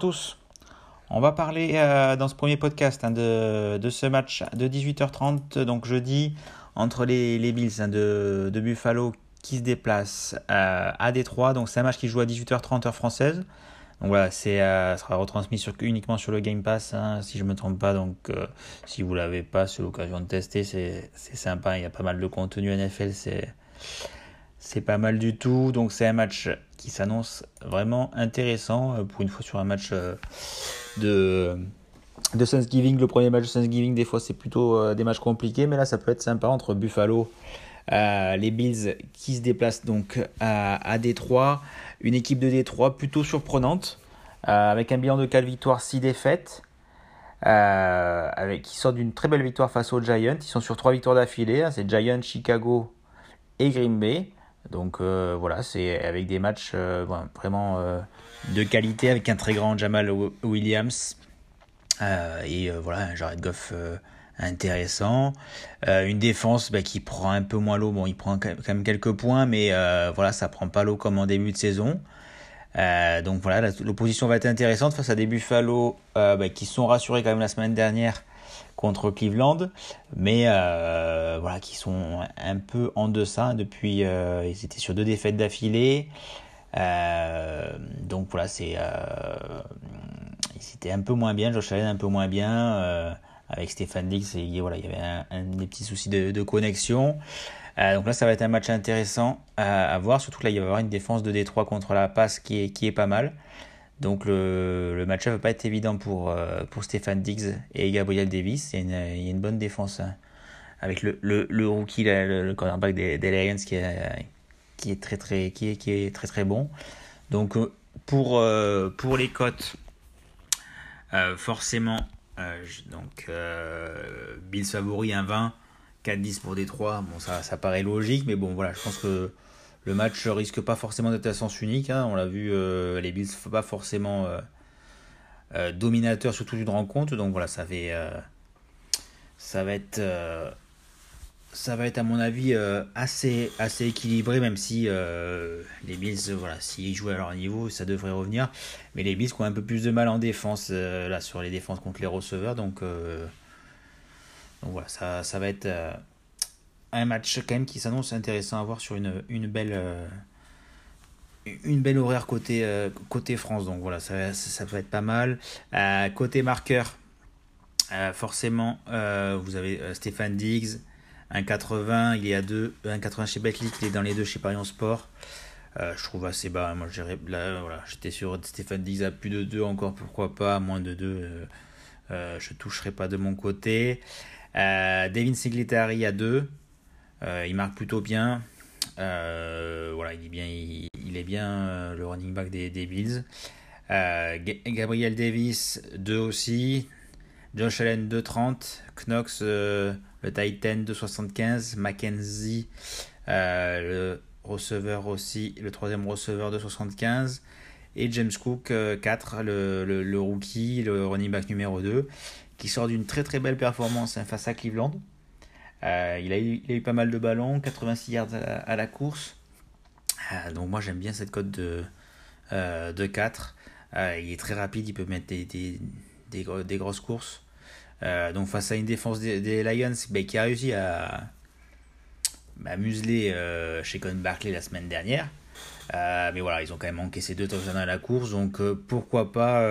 Tous. On va parler euh, dans ce premier podcast hein, de, ce match de 18h30, donc jeudi, entre les, les Bills hein, de, Buffalo qui se déplacent euh, à Détroit. Donc c'est un match qui joue à 18h30 heure française. Donc voilà, c'est euh, sera retransmis sur, uniquement sur le Game Pass, hein, si je me trompe pas. Donc si vous l'avez pas, c'est l'occasion de tester, c'est sympa. Il y a pas mal de contenu NFL, c'est c'est pas mal du tout. Donc c'est un match qui s'annonce vraiment intéressant euh, pour une fois sur un match euh, de, de Thanksgiving. Le premier match de Thanksgiving, des fois c'est plutôt euh, des matchs compliqués, mais là ça peut être sympa entre Buffalo, les Bills qui se déplacent donc à, Détroit. Une équipe de Détroit plutôt surprenante, avec un bilan de 4 victoires, 6 défaites. avec, qui sort d'une très belle victoire face aux Giants. Ils sont sur 3 victoires d'affilée. Hein. c'est Giants, Chicago et Green Bay. Donc euh, voilà, c'est avec des matchs euh, vraiment euh, de qualité, avec un très grand Jamal Williams et voilà, un Jared Goff intéressant. une défense bah, qui prend un peu moins l'eau, bon il prend quand même quelques points, mais voilà, ça prend pas l'eau comme en début de saison. donc voilà, l'opposition va être intéressante face à des Buffalo bah, qui sont rassurés quand même la semaine dernière contre Cleveland, mais euh, voilà, qui sont un peu en deçà depuis. Euh, ils étaient sur deux défaites d'affilée. Euh, donc voilà, c'est. ils étaient un peu moins bien, Josh Allen un peu moins bien. avec Stéphane Dix, et voilà, il y avait un, des petits soucis de, connexion. donc là, ça va être un match intéressant à, voir. Surtout que là, il va y avoir une défense de Détroit contre la passe qui est, qui est pas mal. Donc le, le match-up va pas être évident pour, euh, pour Stéphane Diggs et Gabriel Davis. Il y a une, il y a une bonne défense hein, avec le, le, le rookie, le, cornerback des, Lions qui est, qui est très très qui est, qui est très très bon. Donc euh, pour, euh, pour les cotes, forcément, donc Bills favori 1-20, 4-10 pour Détroit. Bon ça, ça paraît logique, mais bon voilà, je pense que le match risque pas forcément d'être à sens unique. Hein. On l'a vu, euh, les Bills ne pas forcément euh, euh, dominateurs sur toute une rencontre. Donc voilà, ça, va être ça va être à mon avis assez, assez équilibré, même si les Bills, voilà, s'ils jouent à leur niveau, ça devrait revenir. Mais les Bills ont un peu plus de mal en défense, là, sur les défenses contre les receveurs. Donc, donc voilà, ça, ça va être un match quand même qui s'annonce intéressant à voir sur une, une belle euh, une belle horaire côté, euh, côté France. Donc voilà, ça, ça, peut être pas mal. Euh, côté marqueur, forcément, vous avez Stéphane Diggs, 1,80, il est à 2, 1,80 chez Betclic, il est dans les deux chez Parion Sport. je trouve assez bas. Moi, là, voilà, j'étais sur Stéphane Diggs à plus de 2 encore, pourquoi pas, moins de 2. je toucherai pas de mon côté. Devin Singletary à 2. Euh, il marque plutôt bien. Euh, voilà, il est bien, il, est bien euh, le running back des, Bills. Gabriel Davis 2 aussi. Josh Allen 2,30. Knox le Titan 2,75. Mackenzie le receveur aussi, le troisième receveur de 75 et James Cook 4, le, le, le, rookie, le running back numéro 2, qui sort d'une très très belle performance hein, face à Cleveland. Euh, il, a eu, il, a eu, pas mal de ballons, 86 yards à, la course. Euh, donc moi j'aime bien cette cote de, euh, de 4. il est très rapide, il peut mettre des, des, des, grosses courses. donc face à une défense des, Lions bah, qui a réussi à, museler chez Con Barkley la semaine dernière. mais voilà, ils ont quand même encaissé deux touchdowns à la course, donc pourquoi pas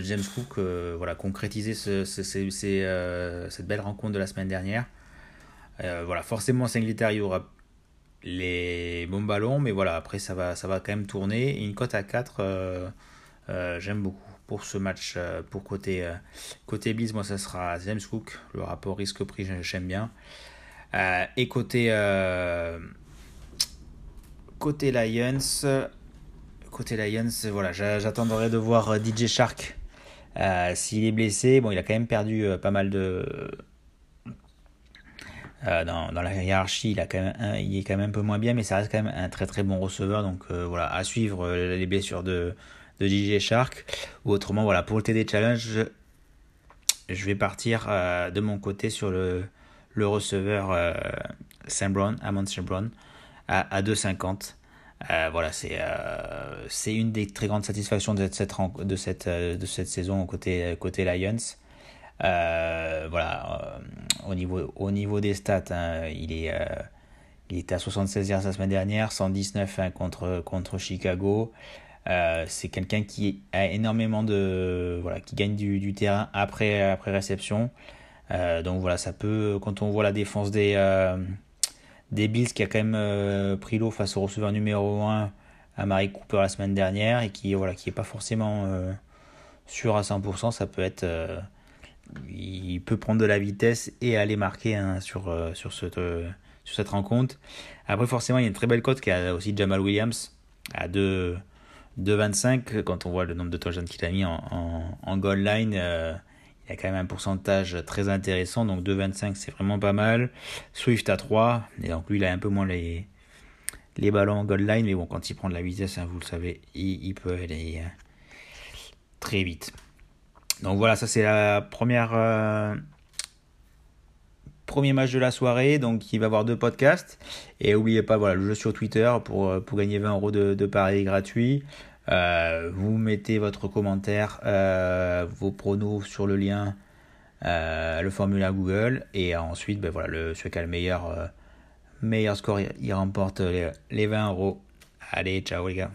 James Cook voilà, concrétiser ce, ce, cette belle rencontre de la semaine dernière. Euh, voilà, forcément, Singletary aura les bons ballons, mais voilà, après, ça va, ça va quand même tourner. une cote à 4, euh, euh, j'aime beaucoup pour ce match. pour côté, côté moi, ça sera James Cook. Le rapport risque-prix, j'aime bien. et côté, côté Lions, côté Lions, voilà, j'attendrai de voir DJ Shark. S'il est blessé, bon, il a quand même perdu pas mal de euh, dans, la hiérarchie, il, a quand même il est quand même un peu moins bien, mais ça reste quand même un très très bon receveur. Donc euh, voilà, à suivre euh, les blessures de, DJ Shark. Ou autrement, voilà, pour le TD Challenge, je, vais partir de mon côté sur le, receveur Sam Brown, Amon Sam Brown, à, à 2,50. voilà, c'est une des très grandes satisfactions de cette, saison côté Lions. Voilà, au, niveau, au niveau des stats, hein, il, est, il était à 76 yards la semaine dernière, 119 hein, contre, contre Chicago. Euh, c'est quelqu'un qui a énormément de voilà qui gagne du, terrain après après réception. Euh, donc voilà, ça peut quand on voit la défense des euh, des Bills qui a quand même pris l'eau face au receveur numéro 1 à Marie Cooper la semaine dernière et qui voilà qui est pas forcément sûr à 100%, ça peut être il peut prendre de la vitesse et aller marquer hein, sur sur cette sur cette rencontre. Après forcément, il y a une très belle cote qui a aussi Jamal Williams à deux 2,25, quand on voit le nombre de touchdowns qu'il a mis en, en, goal line, euh, il a quand même un pourcentage très intéressant. Donc 2,25, c'est vraiment pas mal. Swift à 3, et donc lui, il a un peu moins les, les ballons en goal line. Mais bon, quand il prend de la vitesse, hein, vous le savez, il, peut aller euh, très vite. Donc voilà, ça c'est la première. Euh, premier match de la soirée, donc il va y avoir deux podcasts. Et n'oubliez pas, voilà, le jeu sur Twitter pour, pour gagner 20 euros de, paris gratuit. Euh, vous mettez votre commentaire, euh, vos pronos sur le lien, euh, le formulaire Google. Et ensuite, ben voilà, le, celui qui a le meilleur, meilleur score, il, remporte les, les 20 euros. Allez, ciao les gars.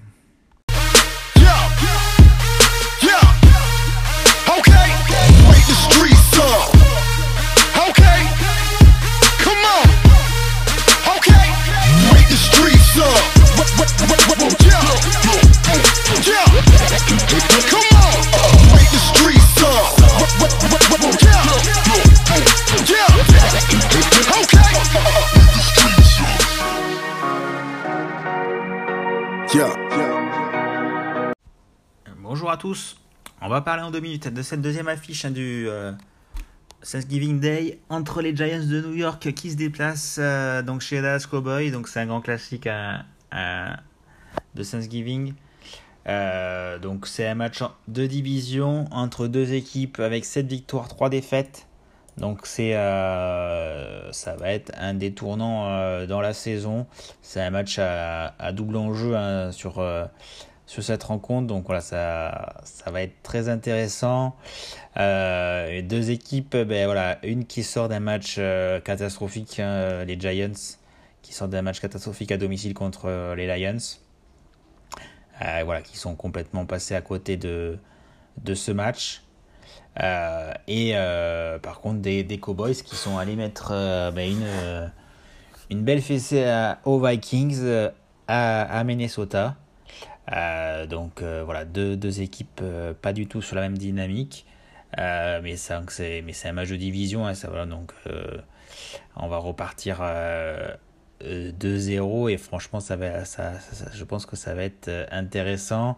Bonjour à tous. On va parler en deux minutes de cette deuxième affiche hein, du euh, Thanksgiving Day entre les Giants de New York qui se déplacent euh, donc chez Dallas Cowboys. Donc c'est un grand classique hein, de Thanksgiving. Euh, donc c'est un match de division entre deux équipes avec 7 victoires, 3 défaites. Donc c'est euh, ça va être un des tournants euh, dans la saison. C'est un match à, double enjeu hein, sur, sur cette rencontre. Donc voilà, ça, ça va être très intéressant. deux équipes, ben, une qui sort d'un match catastrophique, hein, les Giants, qui sort d'un match catastrophique à domicile contre les Lions. Euh, voilà, qui sont complètement passés à côté de, ce match. Euh, et euh, par contre, des, Cowboys qui sont allés mettre ben, une, belle fessée aux Vikings à Minnesota. Donc voilà, deux, équipes pas du tout sur la même dynamique. mais c'est un match de division, hein, ça, voilà, donc on va repartir 2-0 et franchement ça va ça, je pense que ça va être euh, intéressant.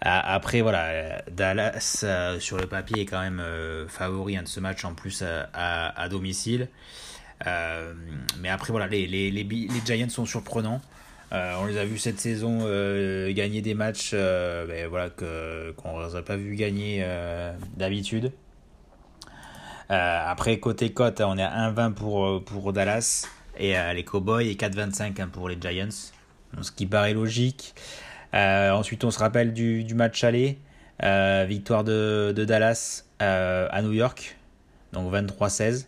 Après voilà Dallas euh, sur le papier est quand même euh, favori hein, de ce match en plus à, domicile. Mais après voilà les, Giants sont surprenants on les a vus cette saison gagner des matchs ben, voilà que qu'on ne les a pas vu gagner d'habitude après côté cote on est à 1-20 pour, pour Dallas et euh, les Cowboys et 4-25 hein, pour les Giants. ce qui paraît logique. Euh, ensuite, on se rappelle du, du match aller. Euh, victoire de, de Dallas à New York. Donc 23-16.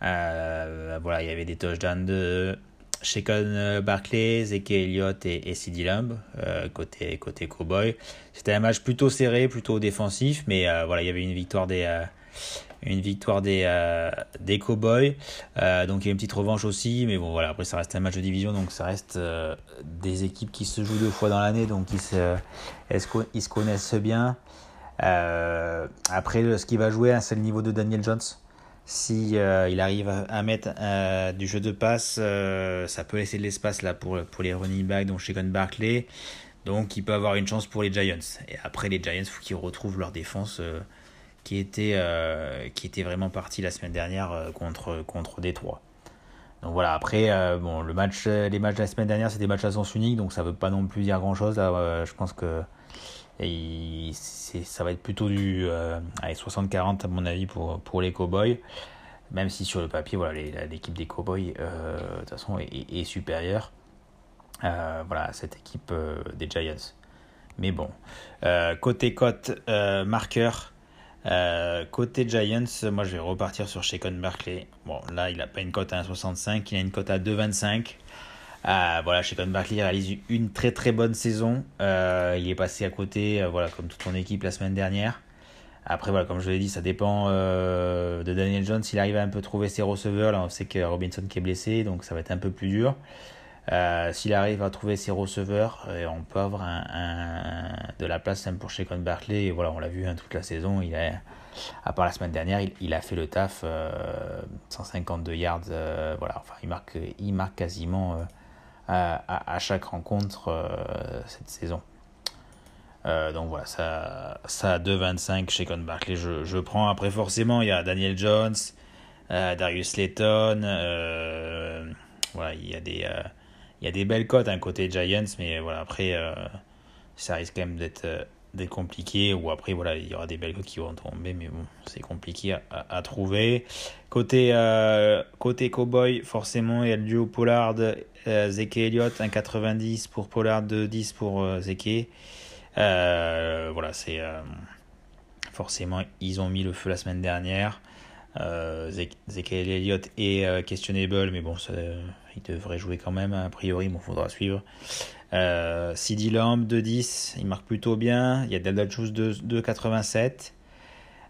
voilà, il y avait des touchdowns de Shekon Barclay, Zeke Elliott et, et CD Lamb côté, côté Cowboy. C'était un match plutôt serré, plutôt défensif, mais voilà, il y avait une victoire des, une victoire des, euh, des Cowboys. Euh, donc il y a une petite revanche aussi, mais bon voilà, après ça reste un match de division, donc ça reste euh, des équipes qui se jouent deux fois dans l'année, donc ils se, ils se connaissent bien. après, ce qui va jouer, hein, c'est le niveau de Daniel Jones. Si il arrive à mettre du jeu de passe, ça peut laisser de l'espace là pour, pour les running backs, donc chez Barkley. Donc il peut avoir une chance pour les Giants. Et après les Giants, il faut qu'ils retrouvent leur défense qui était, euh, qui était vraiment parti la semaine dernière euh, contre, contre Détroit. Donc voilà, après, euh, bon, le match, les matchs de la semaine dernière, c'était des matchs à sens unique, donc ça ne veut pas non plus dire grand-chose. je pense que ça va être plutôt du 60-40 à mon avis pour, pour les Cowboys. Même si sur le papier, voilà, l'équipe des Cowboys, de toute façon, est, supérieure. voilà, cette équipe des Giants. Mais bon, côté cote marqueur, côté Giants, moi je vais repartir sur Shakon Barkley. Bon, là il n'a pas une cote à 1,65, il a une cote à 2,25. Euh, voilà, Shakon Barkley réalise une très très bonne saison. il est passé à côté, voilà, comme toute son équipe la semaine dernière. Après, voilà, comme je l'ai dit, ça dépend euh, de Daniel Jones. S'il arrive à un peu trouver ses receveurs, là, on sait que Robinson qui est blessé, donc ça va être un peu plus dur. Euh, s'il arrive à trouver ses receveurs, euh, on peut avoir un, de la place même pour Shekon Barkley. Et voilà, on l'a vu hein, toute la saison. Il a, à part la semaine dernière, il, a fait le taf. 152 yards. voilà, enfin, il marque, il marque quasiment à, à, chaque rencontre cette saison. Euh, donc voilà, ça, ça a 2,25 chez Con Barkley, je, je, prends. Après, forcément, il y a Daniel Jones, euh, Darius Layton. Euh, voilà, il y, a des, il y a des belles cotes hein, côté Giants, mais voilà, après, ça risque quand même d'être compliqué. Ou après, voilà, il y aura des belles qui vont tomber, mais bon, c'est compliqué à, à, trouver. Côté, côté Cowboy, forcément, il y a le duo Pollard, Zeke Elliott, 1,90 pour Pollard, 2,10 pour Zeke. Euh, voilà, c'est euh, forcément, ils ont mis le feu la semaine dernière. Euh, Ezekiel Elliott est euh, questionable, mais bon, ça, il devrait jouer quand même, a priori, bon, faudra suivre. Euh, CD Lamb 2-10, il marque plutôt bien. Il y a Delta Juice 2-87.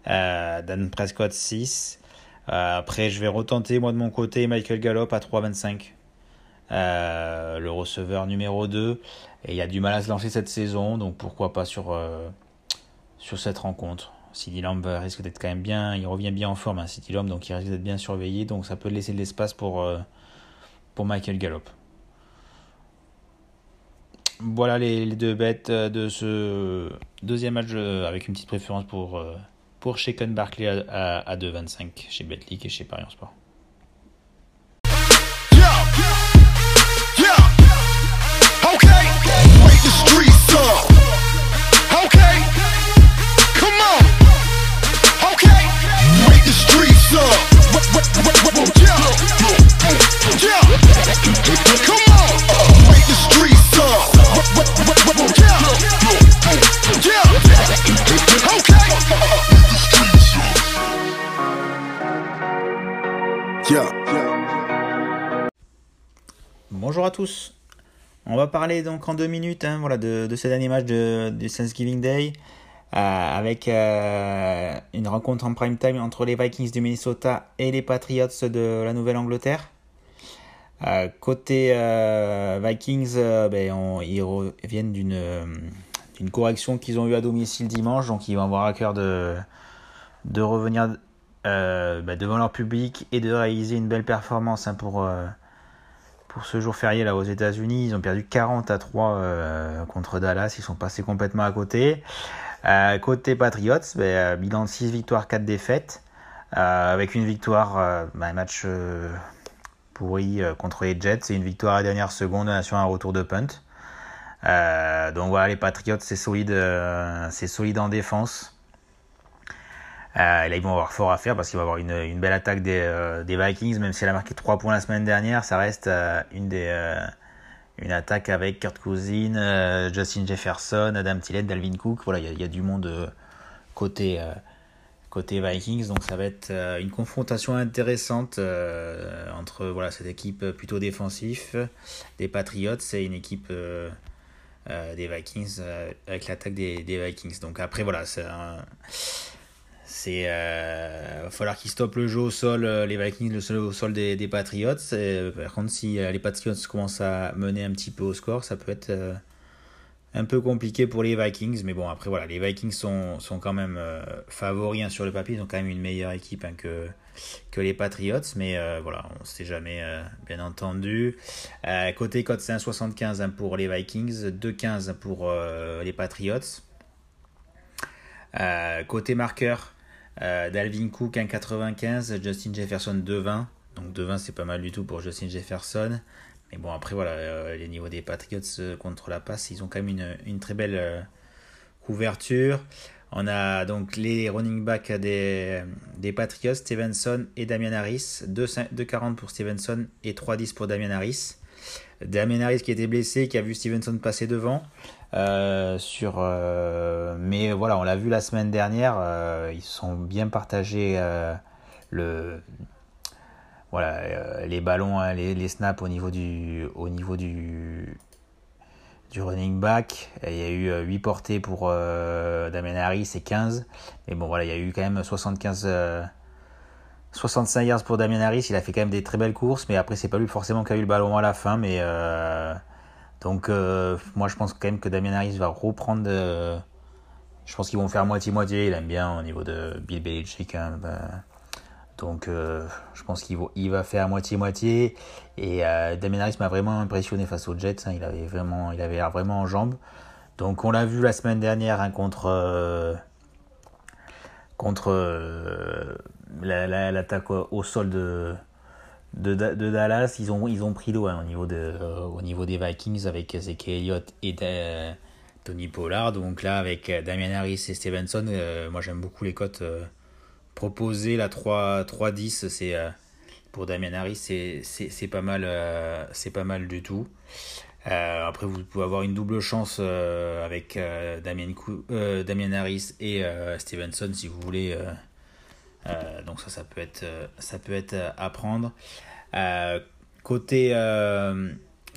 Euh, Dan Prescott 6. après, je vais retenter, moi de mon côté, Michael Gallup à 3-25. le receveur numéro 2. Et il a du mal à se lancer cette saison, donc pourquoi pas sur, euh, sur cette rencontre. City Lamb risque d'être quand même bien, il revient bien en forme, hein, City Lamb, donc il risque d'être bien surveillé, donc ça peut laisser de l'espace pour, euh, pour Michael Gallup. Voilà les, deux bêtes euh, de ce deuxième match avec une petite préférence pour, pour Shaken Barkley à, à, 2,25 chez Betlic et chez Paris en Sport. Bonjour à tous. On va parler donc en deux minutes hein, voilà, de, de ce dernier match du Thanksgiving Day euh, avec euh, une rencontre en prime time entre les Vikings du Minnesota et les Patriots de la Nouvelle-Angleterre. Euh, côté Vikings, ben, ils reviennent d'une correction qu'ils ont eu à domicile dimanche, donc ils vont avoir à cœur de, revenir ben, devant leur public et de réaliser une belle performance hein, pour pour ce jour férié là aux États-Unis. Ils ont perdu 40 à 3 euh, contre Dallas. Ils sont passés complètement à côté. Euh, côté Patriots, ben, euh, bilan de 6 victoires, 4 défaites. avec une victoire, un match pourri contre les Jets et une victoire à la dernière seconde sur un retour de punt. donc voilà, les Patriots, c'est solide, c'est solide en défense. Euh, là, ils vont avoir fort à faire parce qu'ils vont avoir une, belle attaque des, euh, Vikings, même si elle a marqué 3 points la semaine dernière, ça reste euh, une, des, euh, une attaque avec Kurt Cousin, Justin Jefferson, Adam Thielen, Dalvin Cook. Voilà, il y y a, du monde côté, côté Vikings, donc ça va être une confrontation intéressante entre voilà, cette équipe plutôt défensive des Patriots et une équipe. des Vikings avec l'attaque des, Vikings donc après voilà c'est euh, va falloir qu'ils stoppent le jeu au sol, euh, les Vikings, le au sol des, des Patriots. Par contre, si euh, les Patriots commencent à mener un petit peu au score, ça peut être euh, un peu compliqué pour les Vikings. Mais bon, après, voilà, les Vikings sont, quand même favoris hein, sur le papier. Ils ont quand même une meilleure équipe hein, que, les Patriots. Mais voilà, on ne sait jamais, bien entendu. côté code, c'est 1,75 hein, pour les Vikings, 2,15 pour les Patriots. côté marqueur, euh, Dalvin Cook 1,95, Justin Jefferson 2,20. Donc 2,20 c'est pas mal du tout pour Justin Jefferson. Mais bon après voilà, euh, les niveaux des Patriots euh, contre la passe, ils ont quand même une, une très belle couverture. On a donc les running backs des, des Patriots, Stevenson et Damian Harris. 2,40 pour Stevenson et 3,10 pour Damian Harris. Damien Harris qui était blessé, qui a vu Stevenson passer devant. sur, mais voilà, on l'a vu la semaine dernière, ils sont bien partagés le, voilà, les ballons, hein, les, les, snaps au niveau du, au niveau du, du running back. Il y a eu 8 portées pour Damien Harris et 15. Mais bon, voilà, il y a eu quand même 75 65 yards pour Damien Harris, il a fait quand même des très belles courses, mais après c'est pas lui forcément qui a eu le ballon à la fin, mais euh, donc euh, moi je pense quand même que Damien Harris va reprendre. je pense qu'ils vont faire moitié-moitié, il aime bien au niveau de Bill Belichick. Hein, bah. Donc euh, je pense qu'il va, faire moitié-moitié. Et Damien Harris m'a vraiment impressionné face aux Jets, hein, il avait vraiment, l'air vraiment en jambes. Donc on l'a vu la semaine dernière hein, contre contre l'attaque au sol de, Dallas, ils ont, pris l'eau hein, au, niveau euh, au niveau des Vikings avec Ezekiel Elliott et euh, Tony Pollard. Donc là, avec euh, Damian Harris et Stevenson, moi j'aime beaucoup les cotes proposées. La 3-10, c'est pour Damian Harris, c'est pas, mal, c'est pas mal du tout. après, vous pouvez avoir une double chance avec Damien, Damien Harris et Stevenson si vous voulez euh, donc ça, ça peut être, euh, ça peut être euh, à prendre. côté,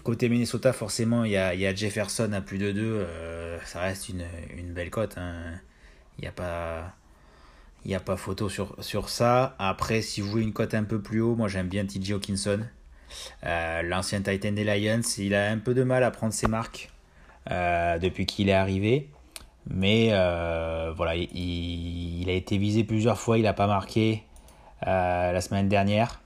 côté Minnesota, forcément, il y a, y a, Jefferson à plus de 2. ça reste une, une belle cote. Hein. Il n'y a pas... Il n'y a pas photo sur, sur ça. Après, si vous voulez une cote un peu plus haut, moi j'aime bien TJ Hawkinson. L'ancien Titan des Lions, il a un peu de mal à prendre ses marques depuis qu'il est arrivé. Mais euh, voilà, il, a été visé plusieurs fois, il n'a pas marqué euh, la semaine dernière.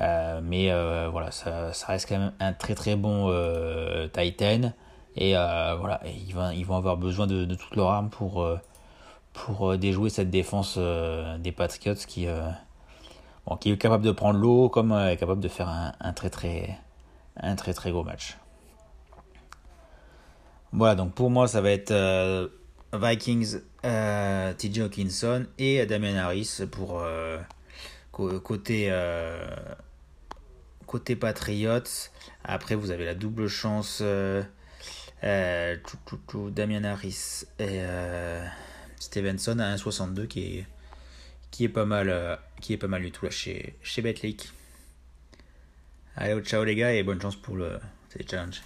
Euh, mais voilà, ça, reste quand même un très très bon Titan. Et voilà, ils, vont, ils vont avoir besoin de, de toutes leurs armes pour, pour déjouer cette défense des Patriots qui, bon, qui est capable de prendre l'eau comme est capable de faire un, très très, un très très gros match. Voilà, donc pour moi, ça va être euh, Vikings, euh, TJ Hawkinson et Damien Harris pour euh, côté, côté Patriots. Après, vous avez la double chance Damien Harris et Stevenson à 1,62 qui est, qui est pas mal qui est pas mal du tout là chez, chez Betlick. Allez, ciao les gars et bonne chance pour le challenge.